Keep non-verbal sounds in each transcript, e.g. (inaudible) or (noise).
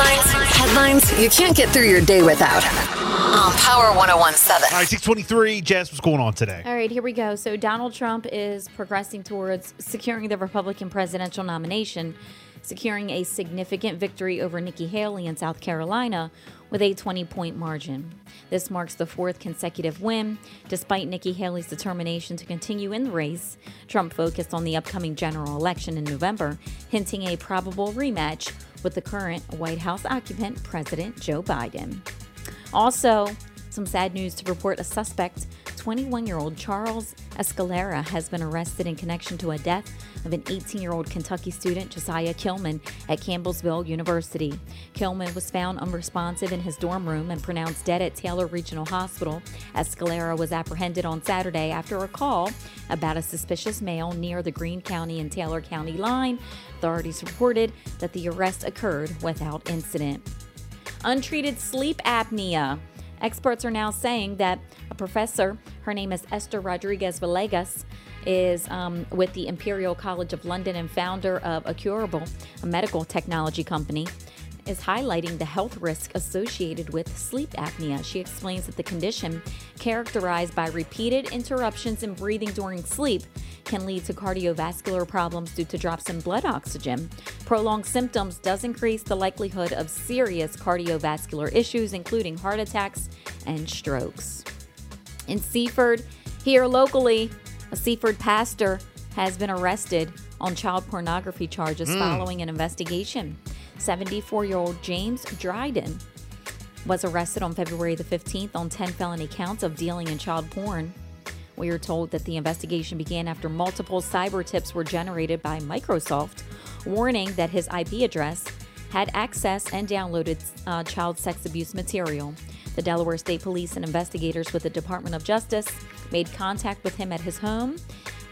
Headlines. Headlines you can't get through your day without. On Power 1017. All right, 623. Jess, what's going on today? All right, here we go. So, Donald Trump is progressing towards securing the Republican presidential nomination, securing a significant victory over Nikki Haley in South Carolina with a 20 point margin. This marks the fourth consecutive win. Despite Nikki Haley's determination to continue in the race, Trump focused on the upcoming general election in November, hinting a probable rematch with the current White House occupant, President Joe Biden. Also, some sad news to report a suspect, 21 year old Charles Escalera, has been arrested in connection to a death of an 18 year old Kentucky student, Josiah Kilman, at Campbellsville University. Kilman was found unresponsive in his dorm room and pronounced dead at Taylor Regional Hospital. Escalera was apprehended on Saturday after a call about a suspicious male near the Green County and Taylor County line. Authorities reported that the arrest occurred without incident. Untreated sleep apnea. Experts are now saying that a professor, her name is Esther Rodriguez Villegas, is um, with the Imperial College of London and founder of Acurable, a medical technology company, is highlighting the health risk associated with sleep apnea. She explains that the condition, characterized by repeated interruptions in breathing during sleep, can lead to cardiovascular problems due to drops in blood oxygen. Prolonged symptoms does increase the likelihood of serious cardiovascular issues, including heart attacks and strokes. In Seaford, here locally, a Seaford pastor has been arrested on child pornography charges mm. following an investigation. 74 year old James Dryden was arrested on February the 15th on 10 felony counts of dealing in child porn. We are told that the investigation began after multiple cyber tips were generated by Microsoft, warning that his IP address had access and downloaded uh, child sex abuse material. The Delaware State Police and investigators with the Department of Justice made contact with him at his home,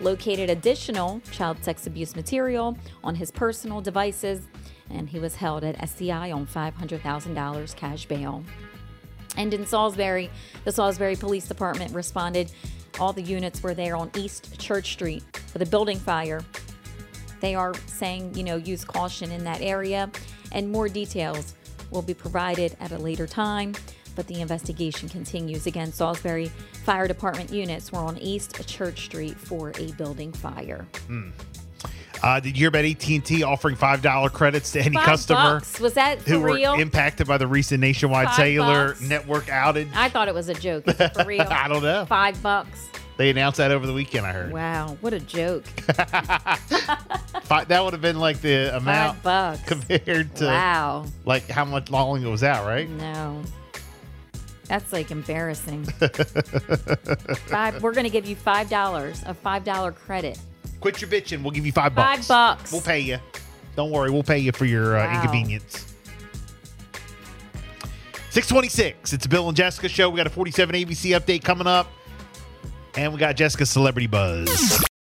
located additional child sex abuse material on his personal devices, and he was held at SCI on $500,000 cash bail. And in Salisbury, the Salisbury Police Department responded. All the units were there on East Church Street for the building fire. They are saying, you know, use caution in that area, and more details will be provided at a later time. But the investigation continues. Again, Salisbury Fire Department units were on East Church Street for a building fire. Mm. Uh, did you hear about AT&T offering five dollar credits to any five customer bucks. was that who real? were impacted by the recent nationwide five cellular bucks. network outage? I thought it was a joke. Is it for (laughs) real? I don't know. Five bucks. They announced that over the weekend. I heard. Wow, what a joke! (laughs) five, that would have been like the amount five bucks compared to wow, like how much long it was out, right? No. That's like embarrassing. (laughs) five, we're going to give you five dollars, a five dollar credit. Quit your bitching. We'll give you five bucks. Five bucks. We'll pay you. Don't worry. We'll pay you for your uh, Wow. inconvenience. 626. It's Bill and Jessica show. We got a 47 ABC update coming up. And we got Jessica's Celebrity Buzz.